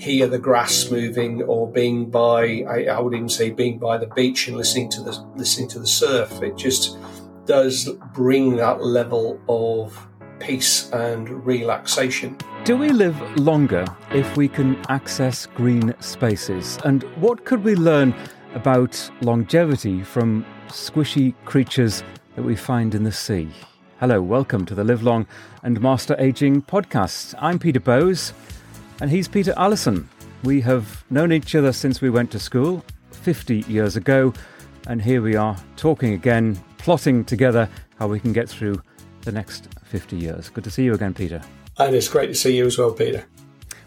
hear the grass moving or being by I, I, would even say being by the beach and listening to the listening to the surf. It just does bring that level of peace and relaxation. Do we live longer if we can access green spaces? And what could we learn about longevity from squishy creatures that we find in the sea? Hello welcome to the live long and master aging podcast. I'm peter bowes and he's Peter Allison. We have known each other since we went to school 50 years ago, and here we are talking again, plotting together how we can get through the next 50 years. Good to see you again, Peter. And it's great to see you as well, Peter.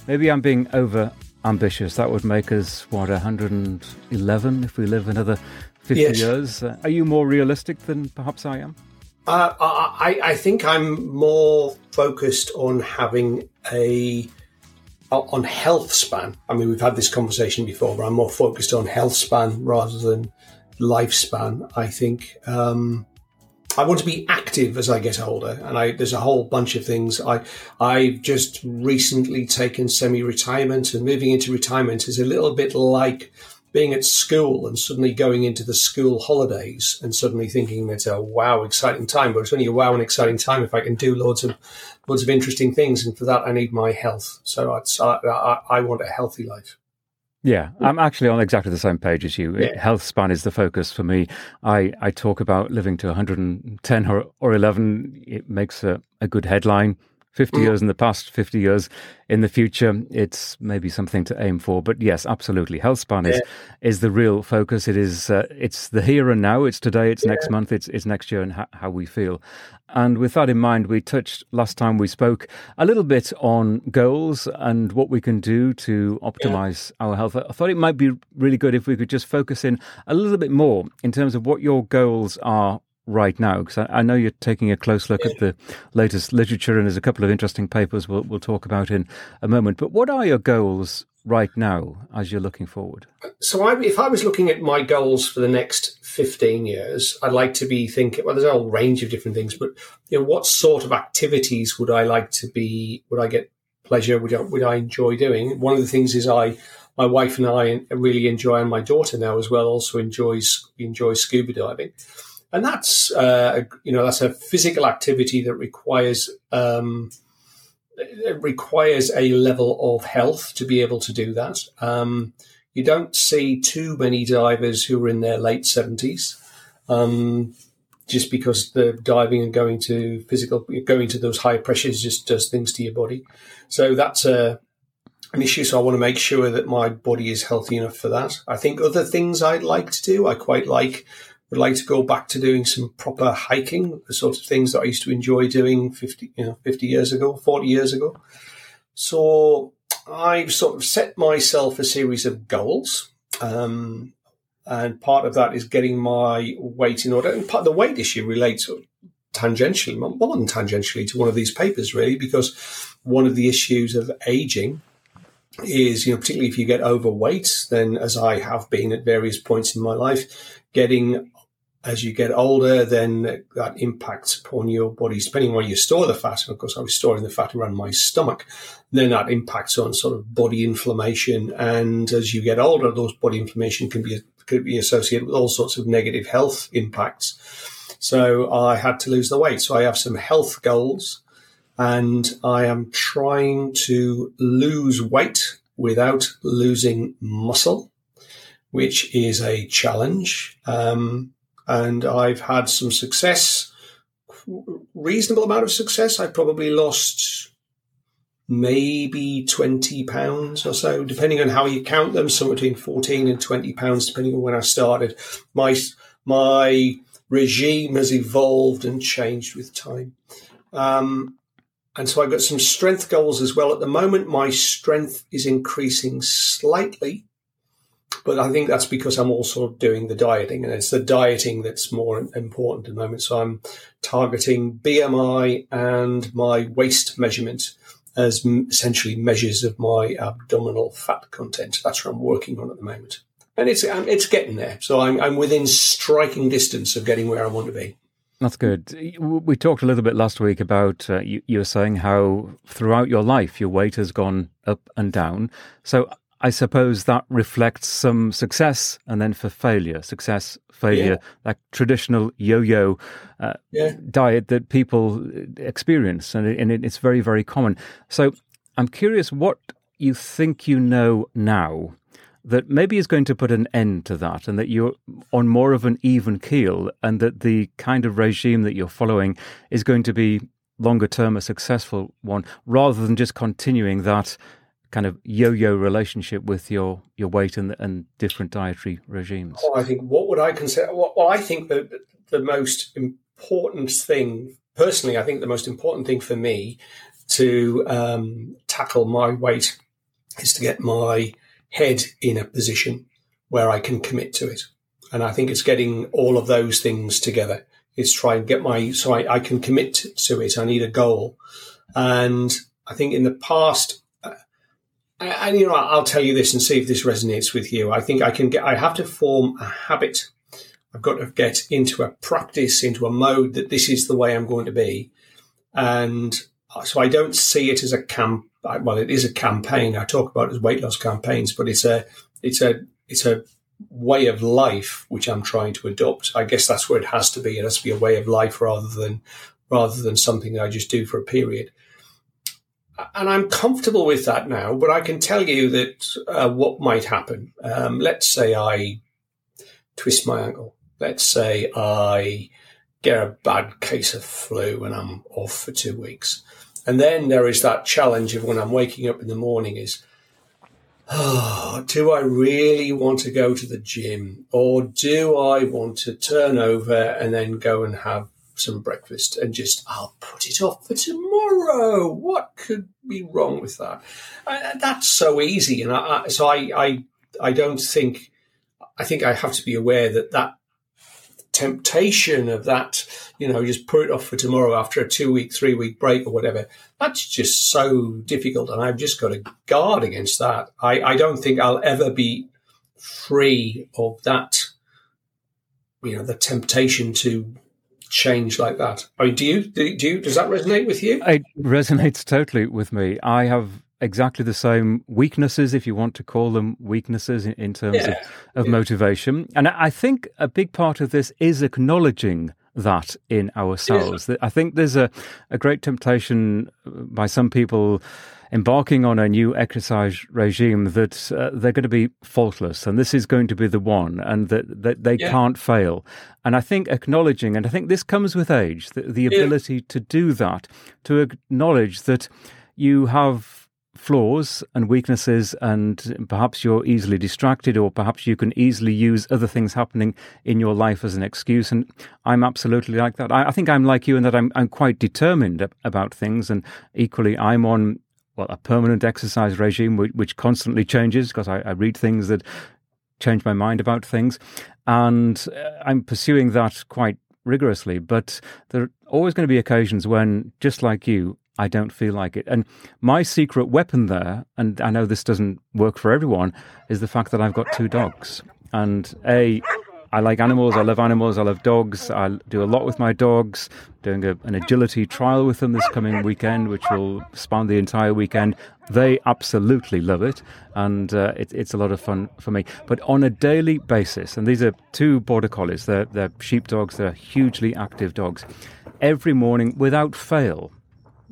Maybe I'm being over ambitious. That would make us, what, 111 if we live another 50 yes. years? Uh, are you more realistic than perhaps I am? Uh, I, I think I'm more focused on having a on health span. I mean, we've had this conversation before, but I'm more focused on health span rather than lifespan. I think um, I want to be active as I get older, and I, there's a whole bunch of things. I I've just recently taken semi-retirement, and moving into retirement is a little bit like being at school and suddenly going into the school holidays and suddenly thinking it's a wow exciting time but it's only a wow and exciting time if i can do loads of loads of interesting things and for that i need my health so I, I, I want a healthy life yeah, I'm actually on exactly the same page as you. Yeah. Health span is the focus for me. I, I talk about living to 110 or, or 11. It makes a, a good headline. 50 mm. years in the past, 50 years in the future, it's maybe something to aim for. But yes, absolutely. Health span is, is the real focus. It is, uh, it's the here and now. It's today, it's yeah. next month, it's, it's next year and ha- how we feel. And with that in mind, we touched last time we spoke a little bit on goals and what we can do to optimize yeah. our health. I thought it might be really good if we could just focus in a little bit more in terms of what your goals are right now? Because I, I, know you're taking a close look at the latest literature, and there's a couple of interesting papers we'll, we'll talk about in a moment. But what are your goals right now as you're looking forward? So, I, if I was looking at my goals for the next 15 years, I'd like to be thinking. Well, there's a whole range of different things, but you know, what sort of activities would I like to be? Would I get pleasure? Would I, would I enjoy doing? One of the things is I. My wife and I really enjoy, and my daughter now as well also enjoys enjoys scuba diving and that's uh, you know that's a physical activity that requires um, it requires a level of health to be able to do that. Um, you don't see too many divers who are in their late seventies, um, just because the diving and going to physical going to those high pressures just does things to your body. So that's a an issue. So I want to make sure that my body is healthy enough for that. I think other things I'd like to do. I quite like would like to go back to doing some proper hiking, the sort of things that I used to enjoy doing 50, you know, 50 years ago, 40 years ago. So I've sort of set myself a series of goals. Um, and part of that is getting my weight in order. And part the weight issue relates tangentially, more than tangentially, to one of these papers, really, because one of the issues of aging is, you know, particularly if you get overweight, then as I have been at various points in my life, getting as you get older, then that impacts upon your body, depending on where you store the fat. Of course, I was storing the fat around my stomach. Then that impacts on sort of body inflammation. And as you get older, those body inflammation can be, could be associated with all sorts of negative health impacts. So I had to lose the weight. So I have some health goals and I am trying to lose weight without losing muscle, which is a challenge. Um, and I've had some success, reasonable amount of success. I probably lost maybe 20 pounds or so, depending on how you count them, somewhere between 14 and 20 pounds, depending on when I started. My, my regime has evolved and changed with time. Um, and so I've got some strength goals as well. At the moment, my strength is increasing slightly but I think that's because I'm also doing the dieting, and it's the dieting that's more important at the moment. So I'm targeting BMI and my waist measurement as essentially measures of my abdominal fat content. That's what I'm working on at the moment, and it's um, it's getting there. So I'm, I'm within striking distance of getting where I want to be. That's good. We talked a little bit last week about uh, you, you were saying how throughout your life your weight has gone up and down. So I suppose that reflects some success and then for failure, success, failure, yeah. that traditional yo-yo uh, yeah. diet that people experience, and, it, and it's very, very common. So I'm curious what you think you know now that maybe is going to put an end to that, and that you're on more of an even keel, and that the kind of regime that you're following is going to be longer term a successful one, rather than just continuing that kind of yo-yo relationship with your your weight and and different dietary regimes? Oh, I think what would I consider? Well, I think that the most important thing, personally, I think the most important thing for me to um, tackle my weight is to get my head in a position where I can commit to it. And I think it's getting all of those things together. It's trying to get my, so I, I can commit to it. I need a goal. And I think in the past, and you know, I'll tell you this and see if this resonates with you. I think I can get, I have to form a habit. I've got to get into a practice, into a mode that this is the way I'm going to be. And uh, so I don't see it as a camp. Uh, well, it is a campaign. I talk about as weight loss campaigns, but it's a, it's a, it's a way of life which I'm trying to adopt. I guess that's where it has to be. It has to be a way of life rather than, rather than something I just do for a period and I'm comfortable with that now, but I can tell you that uh, what might happen. Um, let's say I twist my ankle. Let's say I get a bad case of flu and I'm off for two weeks. And then there is that challenge of when I'm waking up in the morning is, oh, do I really want to go to the gym or do I want to turn over and then go and have some breakfast and just I'll put it off for tomorrow. What could be wrong with that? Uh, that's so easy, and I, I, so I, I I don't think I think I have to be aware that that temptation of that, you know, just put it off for tomorrow after a two week, three week break or whatever. That's just so difficult, and I've just got to guard against that. I, I don't think I'll ever be free of that. You know, the temptation to change like that. I mean, do you, do you, does that resonate with you? It resonates totally with me. I have exactly the same weaknesses, if you want to call them weaknesses in, in terms yeah. of, of yeah. motivation. And I think a big part of this is acknowledging that in ourselves. Yeah. I think there's a, a great temptation by some people embarking on a new exercise regime that uh, they're going to be faultless and this is going to be the one and that, that they yeah. can't fail. And I think acknowledging, and I think this comes with age, the, the ability yeah. to do that, to acknowledge that you have flaws and weaknesses, and perhaps you're easily distracted, or perhaps you can easily use other things happening in your life as an excuse. And I'm absolutely like that. I, I think I'm like you in that I'm, I'm quite determined about things, and equally, I'm on well, a permanent exercise regime which, which constantly changes because I, I, read things that change my mind about things, and uh, I'm pursuing that quite rigorously. But there are always going to be occasions when, just like you, I don't feel like it. And my secret weapon there, and I know this doesn't work for everyone, is the fact that I've got two dogs. And A, I like animals. I love animals. I love dogs. I do a lot with my dogs. Doing a, an agility trial with them this coming weekend, which will span the entire weekend. They absolutely love it, and uh, it, it's a lot of fun for me. But on a daily basis, and these are two border collies. They're, they're sheep dogs. They're hugely active dogs. Every morning, without fail,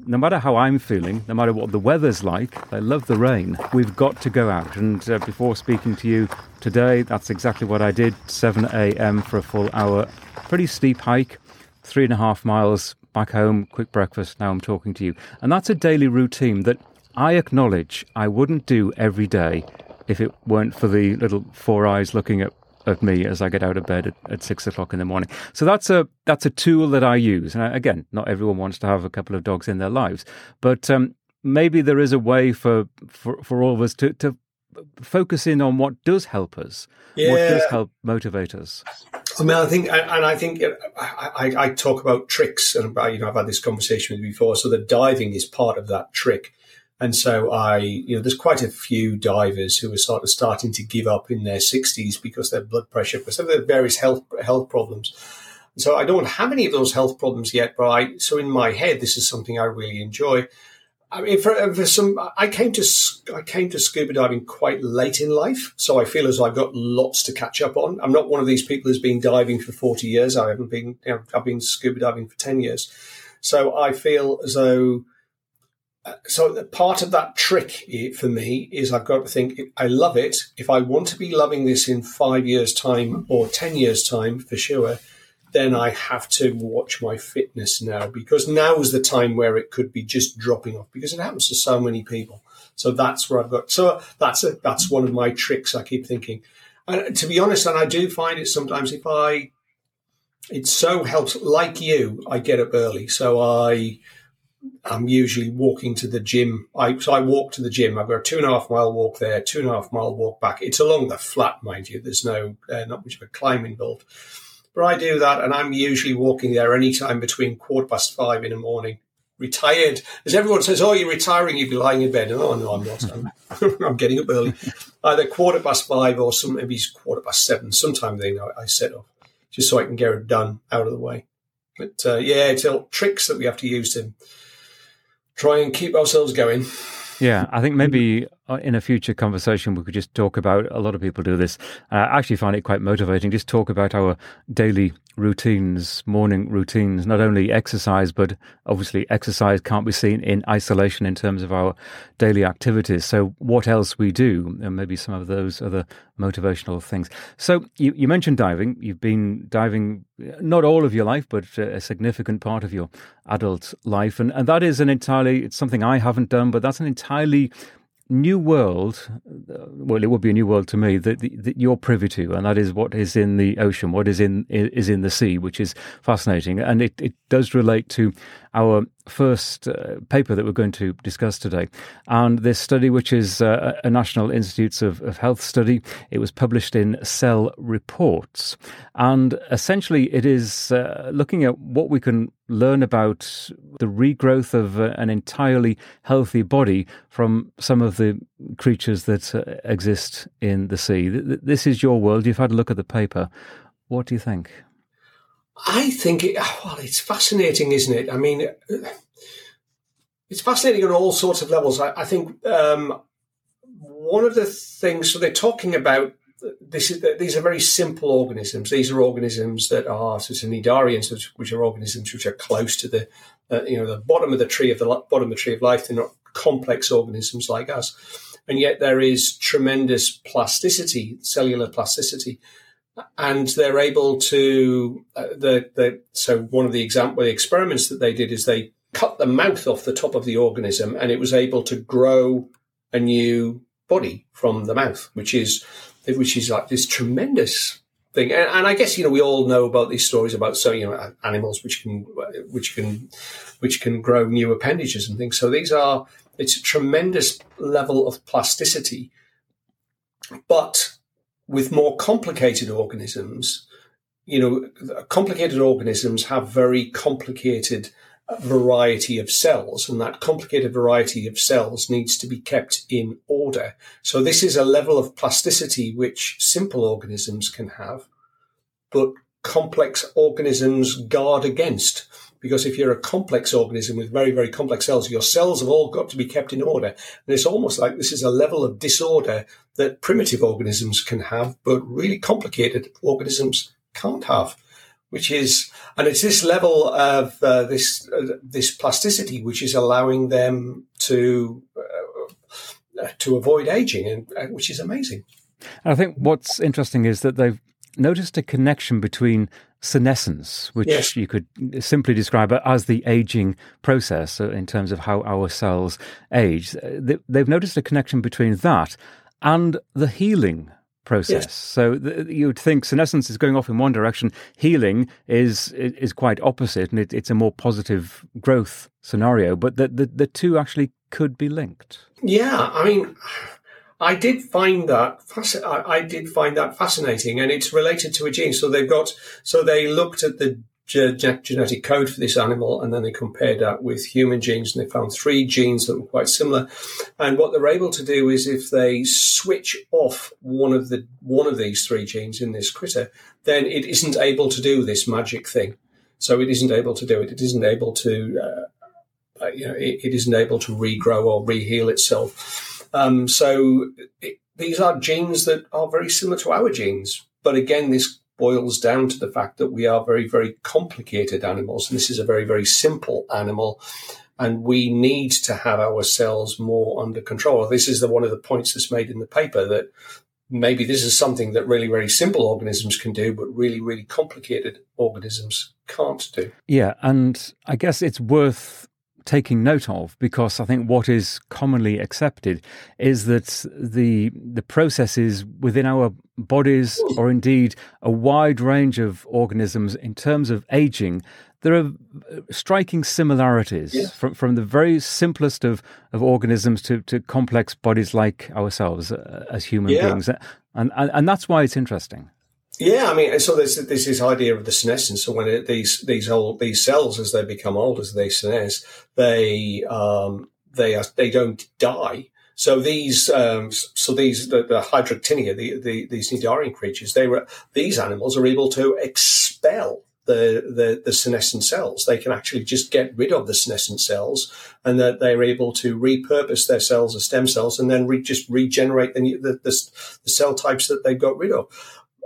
no matter how I'm feeling, no matter what the weather's like, I love the rain. We've got to go out. And uh, before speaking to you today, that's exactly what I did 7 a.m. for a full hour. Pretty steep hike, three and a half miles back home, quick breakfast. Now I'm talking to you. And that's a daily routine that I acknowledge I wouldn't do every day if it weren't for the little four eyes looking at of me as I get out of bed at, at, six o'clock in the morning. So that's a that's a tool that I use. And again, not everyone wants to have a couple of dogs in their lives, but um, maybe there is a way for, for, for all of us to, to focus in on what does help us, yeah. what does help motivate us. I mean, I think, and I think I, I, I talk about tricks, and you know, I've had this conversation with you before. So the diving is part of that trick. And so I, you know, there's quite a few divers who are sort of starting to give up in their 60s because their blood pressure, because of their various health health problems. So I don't have any of those health problems yet, but I, so in my head, this is something I really enjoy. I mean, for, for, some, I came to I came to scuba diving quite late in life, so I feel as I've got lots to catch up on. I'm not one of these people who's been diving for 40 years. I haven't been, you know, I've been scuba diving for 10 years, so I feel as though. Uh, so part of that trick for me is I've got to think I love it. If I want to be loving this in five years' time or 10 years' time, for sure, then I have to watch my fitness now because now is the time where it could be just dropping off because it happens to so many people. So that's where I've got. So that's a, that's one of my tricks. I keep thinking, and to be honest, and I do find it sometimes if I, it so helps. Like you, I get up early, so I. I'm usually walking to the gym. I so I walk to the gym. I've got a two and a half mile walk there, two and a half mile walk back. It's along the flat, mind you. There's no uh, not much of a climb involved. But I do that, and I'm usually walking there anytime between quarter past five in the morning. Retired, as everyone says, "Oh, you're retiring. You'd be lying in bed." Oh no, I'm not. I'm, I'm getting up early, either quarter past five or some maybe quarter past seven. Sometime they know I set off just so I can get it done out of the way. But uh, yeah, it's all tricks that we have to use to try and keep ourselves going. Yeah, I think maybe in a future conversation we could just talk about. A lot of people do this. Uh, I actually find it quite motivating. Just talk about our daily routines, morning routines. Not only exercise, but obviously exercise can't be seen in isolation in terms of our daily activities. So what else we do, and maybe some of those other motivational things. So you, you mentioned diving. You've been diving not all of your life, but a significant part of your adult life, and and that is an entirely. It's something I haven't done, but that's an entirely new world, uh, well, it would be a new world to me that, that, you're privy to, and that is what is in the ocean, what is in is in the sea, which is fascinating, and it, it does relate to our first uh, paper that we're going to discuss today. And this study, which is uh, a National Institutes of, of, Health study, it was published in Cell Reports. And essentially, it is uh, looking at what we can learn about the regrowth of uh, an entirely healthy body from some of the creatures that uh, exist in the sea. This is your world. You've had a look at the paper. What do you think? I think it, well, it's fascinating, isn't it? I mean, it's fascinating on all sorts of levels. I, I think um, one of the things, so they're talking about this is these are very simple organisms. These are organisms that are so cnidarians, which, which are organisms which are close to the uh, you know the bottom of the tree of the bottom of the tree of life. They're not complex organisms like us, and yet there is tremendous plasticity, cellular plasticity and they're able to uh, the the so one of the example the experiments that they did is they cut the mouth off the top of the organism and it was able to grow a new body from the mouth which is which is like this tremendous thing. And, and, I guess you know we all know about these stories about so you know animals which can which can which can grow new appendages and things. So these are it's a tremendous level of plasticity. But with more complicated organisms, you know, complicated organisms have very complicated variety of cells, and that complicated variety of cells needs to be kept in order. So this is a level of plasticity which simple organisms can have, but complex organisms guard against. Because if you're a complex organism with very, very complex cells, your cells have all got to be kept in order. And it's almost like this is a level of disorder that primitive organisms can have, but really complicated organisms can't have. Which is, and it's this level of uh, this uh, this plasticity which is allowing them to uh, to avoid aging, and uh, which is amazing. I think what's interesting is that they've noticed a connection between senescence, which yes. you could simply describe as the aging process uh, in terms of how our cells age. Uh, they've noticed a connection between that and the healing process. Yes. So you'd think senescence is going off in one direction, healing is is quite opposite, and it, it's a more positive growth scenario. But the, the the two actually could be linked. Yeah, I mean, I did find that I did find that fascinating, and it's related to a gene. So they've got so they looked at the genetic code for this animal, and then they compared that with human genes, and they found three genes that were quite similar. And what they're able to do is, if they switch off one of the one of these three genes in this critter, then it isn't able to do this magic thing. So it isn't able to do it. It isn't able to, uh, uh you know, it, it isn't able to regrow or reheal itself. Um, so it, these are genes that are very similar to our genes. But again, this boils down to the fact that we are very, very complicated animals. And this is a very, very simple animal. And we need to have our cells more under control. This is the, one of the points that's made in the paper that maybe this is something that really, really simple organisms can do, but really, really complicated organisms can't do. Yeah. And I guess it's worth taking note of because I think what is commonly accepted is that the the processes within our bodies or indeed a wide range of organisms in terms of aging there are striking similarities yeah. from, from the very simplest of, of organisms to, to complex bodies like ourselves uh, as human yeah. beings and, and and that's why it's interesting yeah, I mean, so there's, there's this idea of the senescence. So when it, these these old these cells, as they become old, as they senesce, they um, they are, they don't die. So these um, so these the, the the, the, these Cnidarian creatures, they were these animals are able to expel the, the, the senescent cells. They can actually just get rid of the senescent cells, and that they're able to repurpose their cells as stem cells, and then re- just regenerate the, the, the, the cell types that they've got rid of.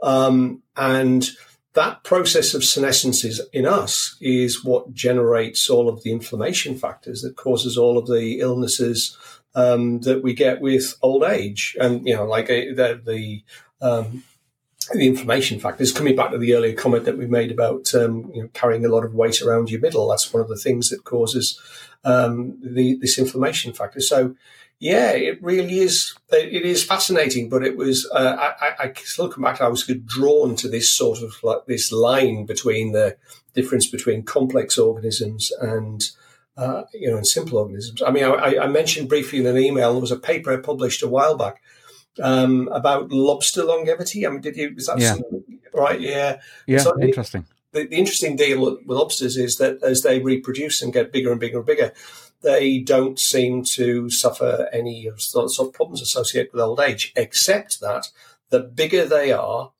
Um, and that process of senescence is, in us is what generates all of the inflammation factors that causes all of the illnesses um, that we get with old age. And, you know, like uh, the, the, um, the inflammation factors, coming back to the earlier comment that we made about um, you know, carrying a lot of weight around your middle, that's one of the things that causes um, the, this inflammation factor. So, yeah, it really is. It is fascinating, but it was. Uh, I, I, still come back. I was drawn to this sort of like this line between the difference between complex organisms and uh, you know and simple organisms. I mean, I, I, mentioned briefly in an email there was a paper I published a while back um, about lobster longevity. I mean, did you? Is that yeah. right? Yeah. Yeah. So interesting. The, the, interesting deal with lobsters is that as they reproduce and get bigger and bigger and bigger, they don't seem to suffer any of sorts of problems associated with old age, except that the bigger they are,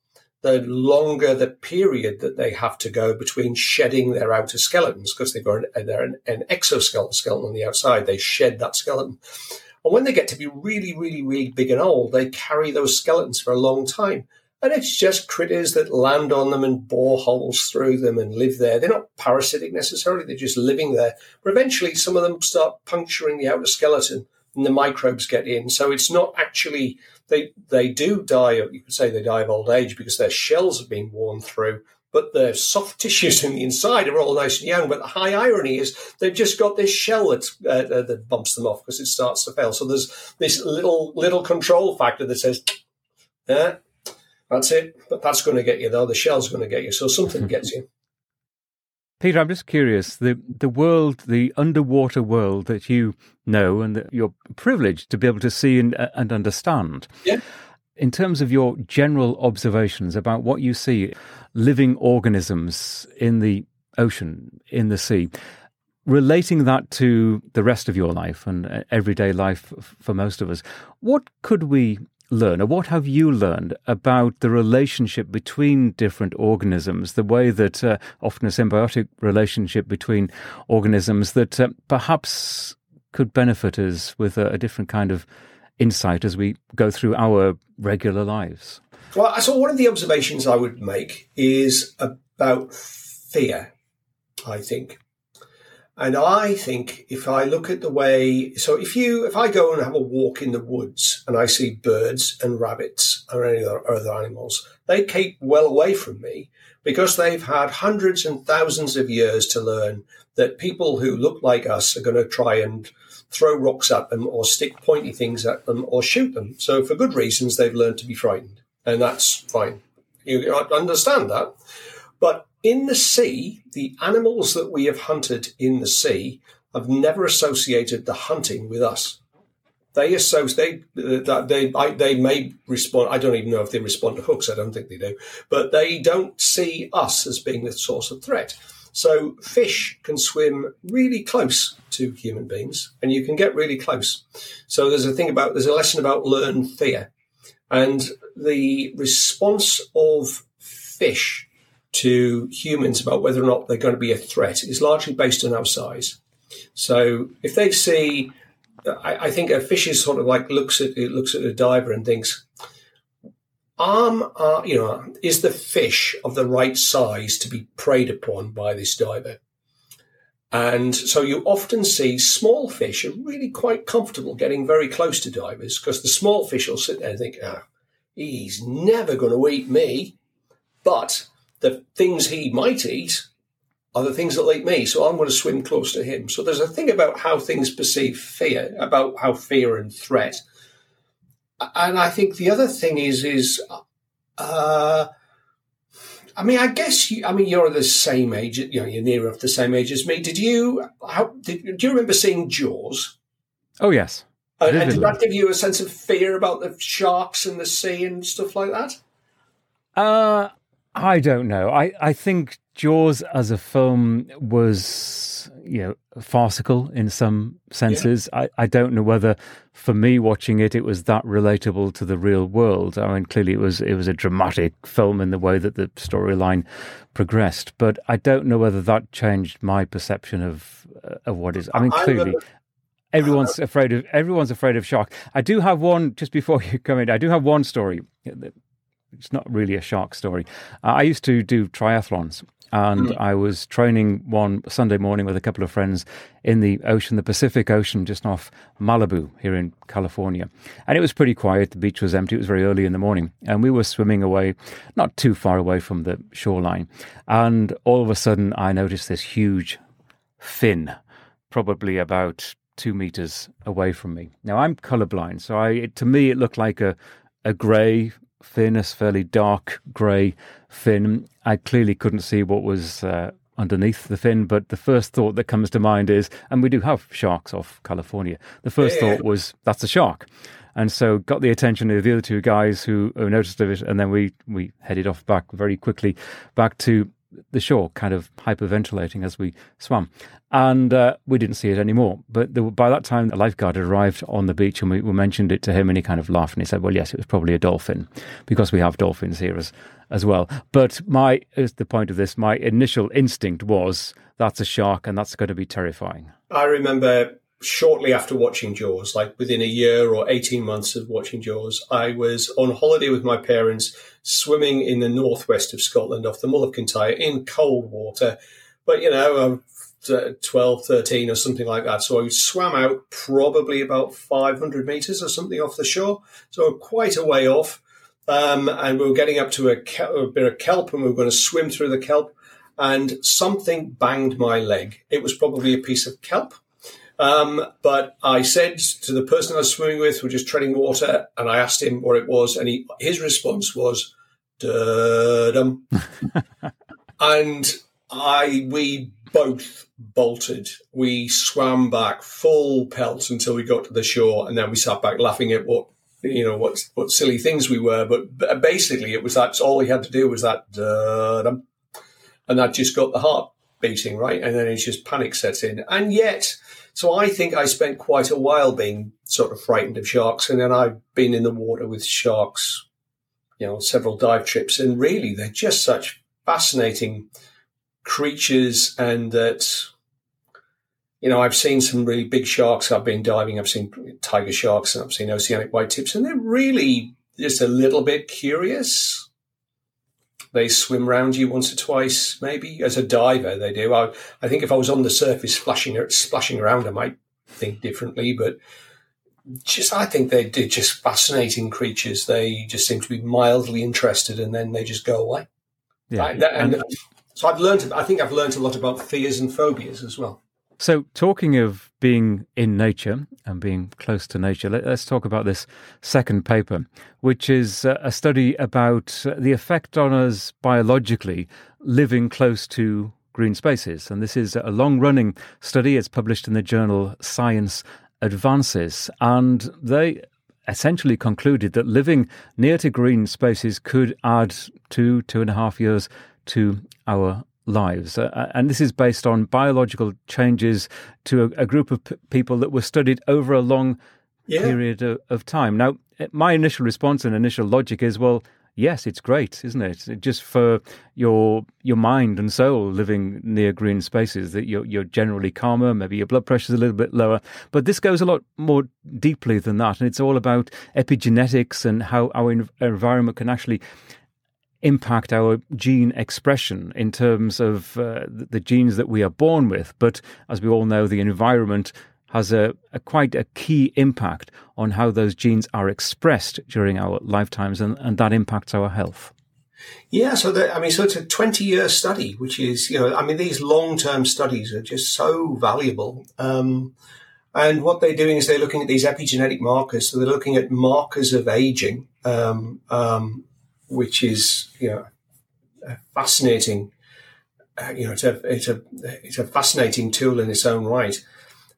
the longer the period that they have to go between shedding their outer skeletons, because they've got an, they're an, an exoskeleton on the outside, they shed that skeleton. And when they get to be really, really, really big and old, they carry those skeletons for a long time. And it's just critters that land on them and bore holes through them and live there. They're not parasitic necessarily, they're just living there. But eventually, some of them start puncturing the outer skeleton and the microbes get in. So it's not actually, they, they do die, you could say they die of old age because their shells have been worn through, but the soft tissues in the inside are all nice and young. But the high irony is they've just got this shell that, uh, that bumps them off because it starts to fail. So there's this little, little control factor that says, yeah, that's it. But that's going to get you, though. The shell's going to get you. So something gets you. Peter, I'm just curious the the world, the underwater world that you know and that you're privileged to be able to see and, uh, and understand. Yeah. In terms of your general observations about what you see, living organisms in the ocean, in the sea, relating that to the rest of your life and uh, everyday life for most of us, what could we learn, or what have you learned about the relationship between different organisms, the way that uh, often a symbiotic relationship between organisms that uh, perhaps could benefit us with a, a, different kind of insight as we go through our regular lives? Well, I so one of the observations I would make is about fear, I think. And I think if I look at the way, so if you, if I go and have a walk in the woods and I see birds and rabbits or any other, animals, they keep well away from me because they've had hundreds and thousands of years to learn that people who look like us are going to try and throw rocks at them or stick pointy things at them or shoot them. So for good reasons, they've learned to be frightened and that's fine. You understand that. But in the sea, the animals that we have hunted in the sea have never associated the hunting with us. they associate they uh, they I, they may respond. I don't even know if they respond to hooks. I don't think they do, but they don't see us as being the source of threat. So fish can swim really close to human beings, and you can get really close. So there's a thing about there's a lesson about learn fear, and the response of fish to humans about whether or not they're going to be a threat is largely based on our size. So if they see I, I, think a fish is sort of like looks at it looks at a diver and thinks, um, uh, you know, is the fish of the right size to be preyed upon by this diver? And so you often see small fish are really quite comfortable getting very close to divers because the small fish will sit there and think, ah, he's never going to eat me. But the things he might eat are the things that like me. So I'm going to swim close to him. So there's a thing about how things perceive fear, about how fear and threat. And I think the other thing is, is, uh, I mean, I guess you, I mean, you're the same age, you know, you're near enough the same age as me. Did you, how, did, do you remember seeing Jaws? Oh, yes. Uh, and did that give you a sense of fear about the sharks and the sea and stuff like that? Uh, I don't know. I, I think Jaws as a film was, you know, farcical in some senses. Yeah. I, I don't know whether for me watching it, it was that relatable to the real world. I mean, clearly it was, it was a dramatic film in the way that the storyline progressed, but I don't know whether that changed my perception of, uh, of what is, I mean, clearly. everyone's afraid of everyone's afraid of shark. I do have one just before you come in. I do have one story. It's not really a shark story. Uh, I used to do triathlons, and mm. I was training one Sunday morning with a couple of friends in the ocean, the Pacific Ocean, just off Malibu here in California. And it was pretty quiet. The beach was empty. It was very early in the morning. And we were swimming away, not too far away from the shoreline. And all of a sudden, I noticed this huge fin, probably about two meters away from me. Now, I'm colorblind. So I, to me, it looked like a, a grey fin, a fairly dark grey fin. I clearly couldn't see what was uh, underneath the fin, but the first thought that comes to mind is, and we do have sharks off California. The first yeah. thought was, that's a shark. And so got the attention of the other two guys who, who noticed of it, and then we we headed off back very quickly back to the shore, kind of hyperventilating as we swam. And uh, we didn't see it anymore. But by that time, the lifeguard had arrived on the beach and we, we, mentioned it to him and he kind of laughed and he said, well, yes, it was probably a dolphin because we have dolphins here as, as well. But my, is the point of this, my initial instinct was that's a shark and that's going to be terrifying. I remember shortly after watching Jaws, like within a year or 18 months of watching Jaws, I was on holiday with my parents swimming in the northwest of Scotland off the Mull of Kintyre in cold water. But, you know, I'm 12, 13 or something like that. So I swam out probably about 500 meters or something off the shore. So quite a way off. Um, and we were getting up to a, a bit of kelp and we were going to swim through the kelp and something banged my leg. It was probably a piece of kelp um, but I said to the person I was swimming with, we're just treading water, and I asked him what it was, and he, his response was, dum. and I, we both bolted. We swam back full pelt until we got to the shore, and then we sat back laughing at what you know what what silly things we were. But basically, it was that all he had to do was that dum, and that just got the heart beating right, and then it's just panic sets in, and yet so I think I spent quite a while being sort of frightened of sharks, and then I've been in the water with sharks, you know, several dive trips, and really they're just such fascinating creatures, and that you know I've seen some really big sharks. I've been diving. I've seen tiger sharks, and I've seen oceanic white tips, and they're really just a little bit curious they swim around you once or twice, maybe as a diver. They do. I, I think if I was on the surface splashing splashing around, I might think differently. But just, I think they're, they're just fascinating creatures. They just seem to be mildly interested, and then they just go away. Yeah, right? and, and so I've learned. I think I've learned a lot about fears and phobias as well. So, talking of being in nature and being close to nature, let, us talk about this second paper, which is uh, a study about uh, the effect on us biologically living close to green spaces. And this is a long running study. It's published in the journal Science advances, and they essentially concluded that living near to green spaces could add two, two and a half years to our lives. Uh, and this is based on biological changes to a, a group of p- people that were studied over a long yeah. period of, of, time. Now, my initial response and initial logic is well, yes, it's great, isn't it? Just for your your mind and soul living near green spaces, that you're you're generally calmer, maybe your blood pressure's a little bit lower. But this goes a lot more deeply than that, and it's all about epigenetics and how our environment can actually impact our gene expression in terms of uh, the genes that we are born with. But as we all know, the environment has a, a, quite a key impact on how those genes are expressed during our lifetimes, and, and that impacts our health. Yeah, so I mean, so it's a twenty-year study, which is, you know, I mean, these long-term studies are just so valuable. Um, and what they're doing is they're looking at these epigenetic markers. So they're looking at markers of aging, um, um, which is, you know, fascinating. Uh, you know, it's a it's a it's a fascinating tool in its own right.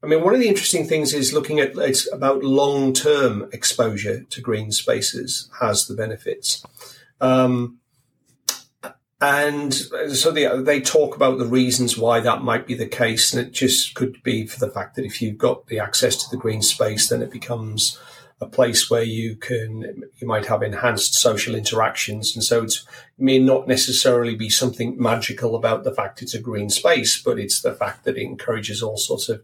I mean, one of the interesting things is looking at it's about long term exposure to green spaces has the benefits. Um, and so they, they talk about the reasons why that might be the case. And it just could be for the fact that if you've got the access to the green space, then it becomes a place where you can you might have enhanced social interactions. And so it may not necessarily be something magical about the fact it's a green space but it's the fact that it encourages all sorts of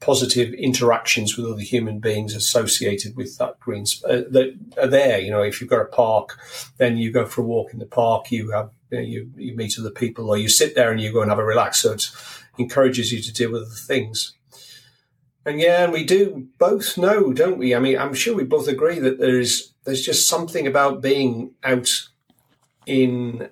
positive interactions with other human beings associated with that green space uh, that are there. You know if you've got a park then you go for a walk in the park you have you, know, you, you meet other people or you sit there and you go and have a relax. So it encourages you to deal with other things and yeah, and we do both know, don't we? I mean, I'm sure we both agree that there's there's just something about being out in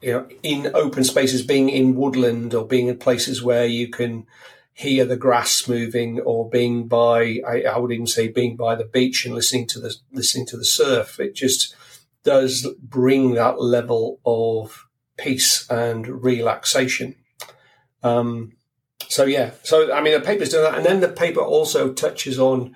you know in open spaces, being in woodland or being in places where you can hear the grass moving, or being by I, I would even say being by the beach and listening to the listening to the surf. It just does bring that level of peace and relaxation. Um, so yeah, so I mean, the paper's doing that, and then the paper also touches on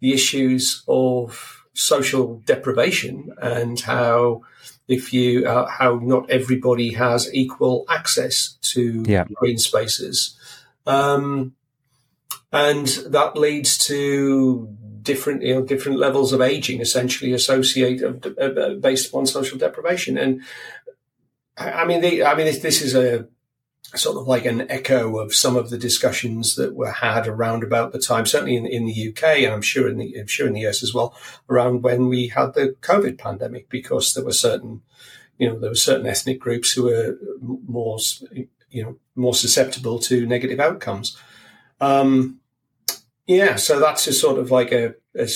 the issues of social deprivation and how if you uh, how not everybody has equal access to yeah. green spaces, um, and that leads to different you know different levels of aging essentially associated uh, uh based upon social deprivation. And I mean the, I mean this, this is a sort of like an echo of some of the discussions that were had around about the time, certainly in, in the UK, and I'm sure in the I'm sure in the US as well, around when we had the COVID pandemic, because there were certain, you know, there were certain ethnic groups who were more, you know, more susceptible to negative outcomes. Um, yeah, so that's a sort of like a, a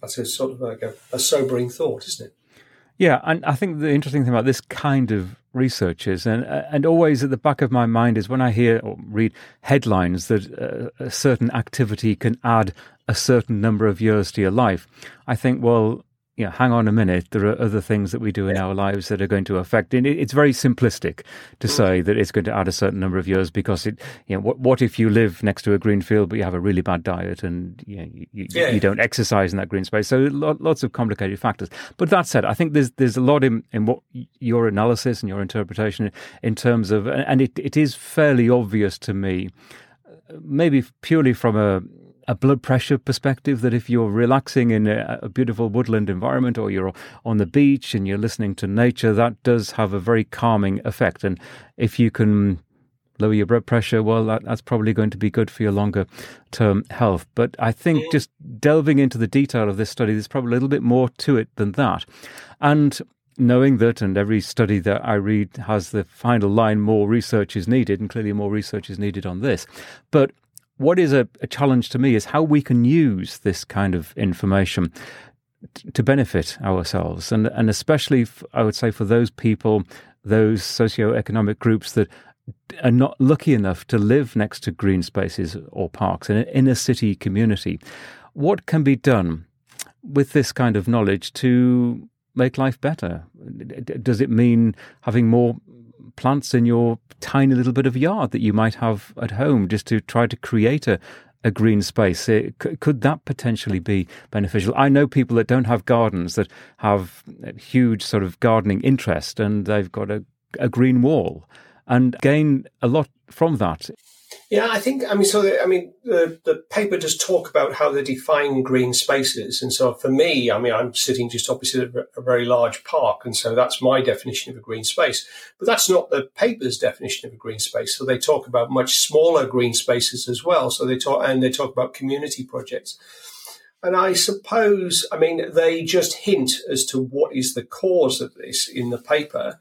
that's a sort of like a, a sobering thought, isn't it? Yeah, and I think the interesting thing about this kind of research is, and and always at the back of my mind is when I hear or read headlines that uh, a certain activity can add a certain number of years to your life. I think, well, you know, hang on a minute, there are other things that we do in our lives that are going to affect. And it's very simplistic to mm. say that it's going to add a certain number of years because it, you know, what, what if you live next to a green field but you have a really bad diet and you, know, you, yeah. you don't exercise in that green space? So lots of complicated factors. But that said, I think there's there's a lot in, in what your analysis and your interpretation in terms of, and it, it is fairly obvious to me, maybe purely from a a blood pressure perspective that if you're relaxing in a, a, beautiful woodland environment or you're on the beach and you're listening to nature, that does have a very calming effect. And if you can lower your blood pressure, well, that, that's probably going to be good for your longer term health. But I think mm. just delving into the detail of this study, there's probably a little bit more to it than that. And knowing that, and every study that I read has the final line, more research is needed, and clearly more research is needed on this. But what is a, a challenge to me is how we can use this kind of information to benefit ourselves, and and especially I would say for those people, those socio-economic groups that are not lucky enough to live next to green spaces or parks in an inner city community. What can be done with this kind of knowledge to make life better? Does it mean having more plants in your tiny little bit of yard that you might have at home just to try to create a, a green space. It, could that potentially be beneficial? I know people that don't have gardens that have huge sort of gardening interest and they've got a, a green wall and gain a lot from that. Yeah, I think, I mean, so, the, I mean, the, the paper does talk about how they define green spaces. And so for me, I mean, I'm sitting just opposite a, a very large park. And so that's my definition of a green space. But that's not the paper's definition of a green space. So they talk about much smaller green spaces as well. So they talk, and they talk about community projects. And I suppose, I mean, they just hint as to what is the cause of this in the paper.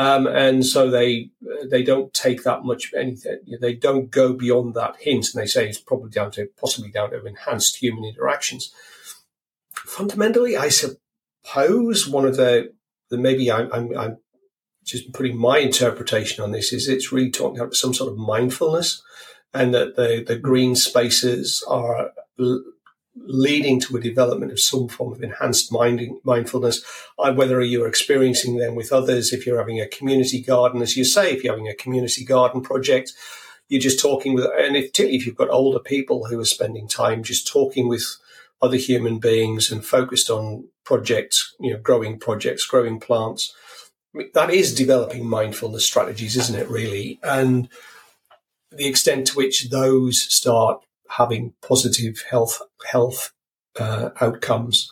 Um, and so they they don't take that much anything. They don't go beyond that hint, and they say it's probably down to possibly down to enhanced human interactions. Fundamentally, I suppose one of the the maybe I'm, I'm, I'm just putting my interpretation on this is it's really talking about some sort of mindfulness, and that the the green spaces are leading to a development of some form of enhanced mindfulness, whether you're experiencing them with others, if you're having a community garden, as you say, if you're having a community garden project, you're just talking with, and if, particularly if you've got older people who are spending time just talking with other human beings and focused on projects, you know, growing projects, growing plants. I mean, that is developing mindfulness strategies, isn't it, really? And the extent to which those start having positive health health uh, outcomes.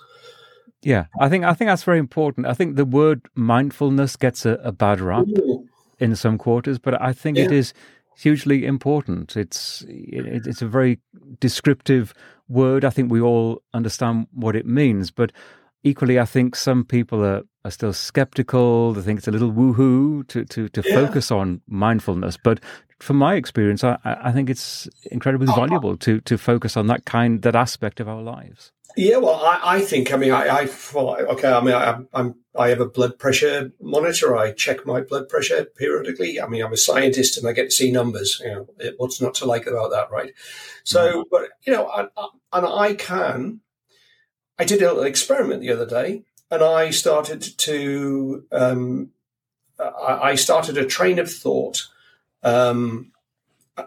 Yeah, I think I think that's very important. I think the word mindfulness gets a, a bad rap Ooh. in some quarters, but I think yeah. it is hugely important. It's it, it's a very descriptive word. I think we all understand what it means, but equally, I think some people are, are still skeptical. They think it's a little woohoo to to to yeah. focus on mindfulness. But from my experience, I, I think it's incredibly uh-huh. valuable to to focus on that kind that aspect of our lives. Yeah, well, I, I think I mean I, I well, okay. I mean I, I'm I have a blood pressure monitor. I check my blood pressure periodically. I mean I'm a scientist and I get to see numbers. You know what's not to like about that, right? So, mm-hmm. but you know, and, and I can. I did a little experiment the other day, and I started to um, I started a train of thought um,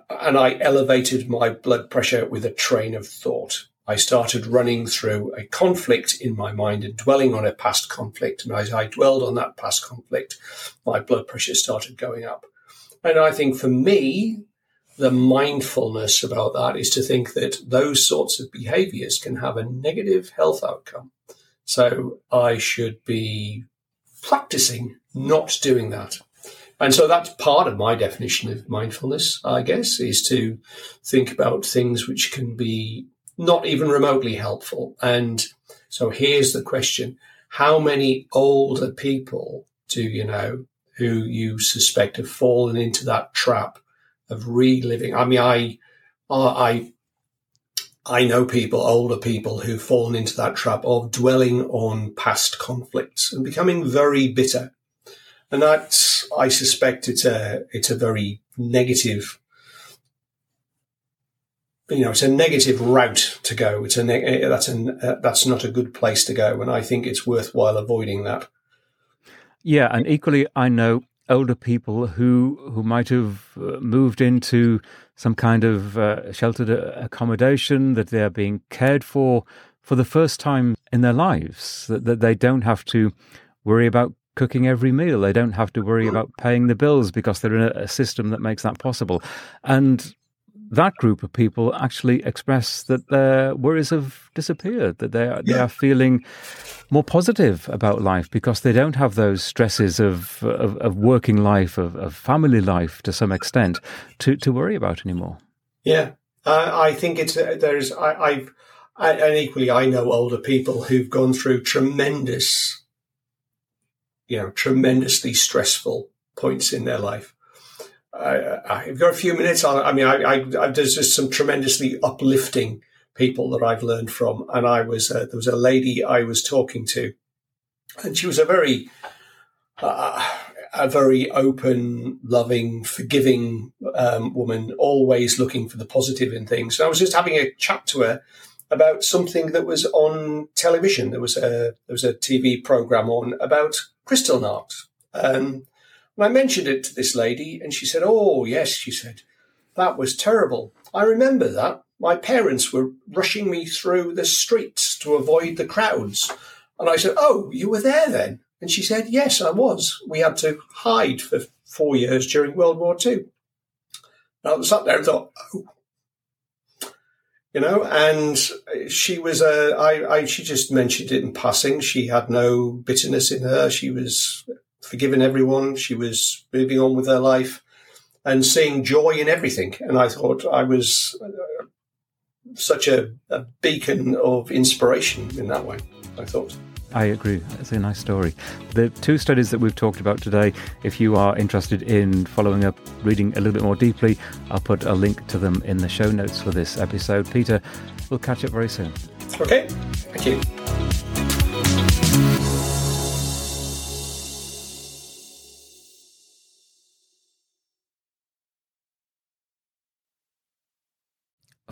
and I elevated my blood pressure with a train of thought. I started running through a conflict in my mind and dwelling on a past conflict. And as I dwelled on that past conflict, my blood pressure started going up. And I think for me, the mindfulness about that is to think that those sorts of behaviors can have a negative health outcome. So I should be practicing not doing that. And so that's part of my definition of mindfulness, I guess, is to think about things which can be not even remotely helpful. And so here's the question. How many older people do you know who you suspect have fallen into that trap of reliving? I mean, I, I, I know people, older people who've fallen into that trap of dwelling on past conflicts and becoming very bitter and that's I suspect it's a it's a very negative. You know, it's a negative route to go. It's a neg- that's an uh, that's not a good place to go, and I think it's worthwhile avoiding that. Yeah, and equally, I know older people who who might have uh, moved into some kind of uh, sheltered uh, accommodation that they're being cared for for the first time in their lives that, that they don't have to worry about cooking every meal. They don't have to worry about paying the bills because they're in a, a system that makes that possible. And that group of people actually express that their worries have disappeared, that they are, yeah. they are feeling more positive about life because they don't have those stresses of of, of working life, of, of, family life to some extent, to, to worry about anymore. Yeah, uh, I think it's uh, there's I, I've I, and equally I know older people who've gone through tremendous you know, tremendously stressful points in their life. I, have got a few minutes. I, I mean, I, I, there's just some tremendously uplifting people that I've learned from. And I was, uh, there was a lady I was talking to, and she was a very, uh, a very open, loving, forgiving um, woman, always looking for the positive in things. And I was just having a chat to her about something that was on television. There was a there was a TV program on about Kristallnacht. Um, and I mentioned it to this lady, and she said, "Oh yes," she said, that was terrible. I remember that. My parents were rushing me through the streets to avoid the crowds. And I said, Oh, you were there then? And she said, Yes, I was. We had to hide for four years during World War II. And I sat there and thought, Oh, you know, and she was a, I, I, she just mentioned it in passing. She had no bitterness in her. She was forgiving everyone. She was moving on with her life and seeing joy in everything. And I thought I was uh, such a, a beacon of inspiration in that way. I thought. I agree. It's a nice story. The two studies that we've talked about today, if you are interested in following up, reading a little bit more deeply, I'll put a link to them in the show notes for this episode. Peter, we'll catch up very soon. Okay. Thank you.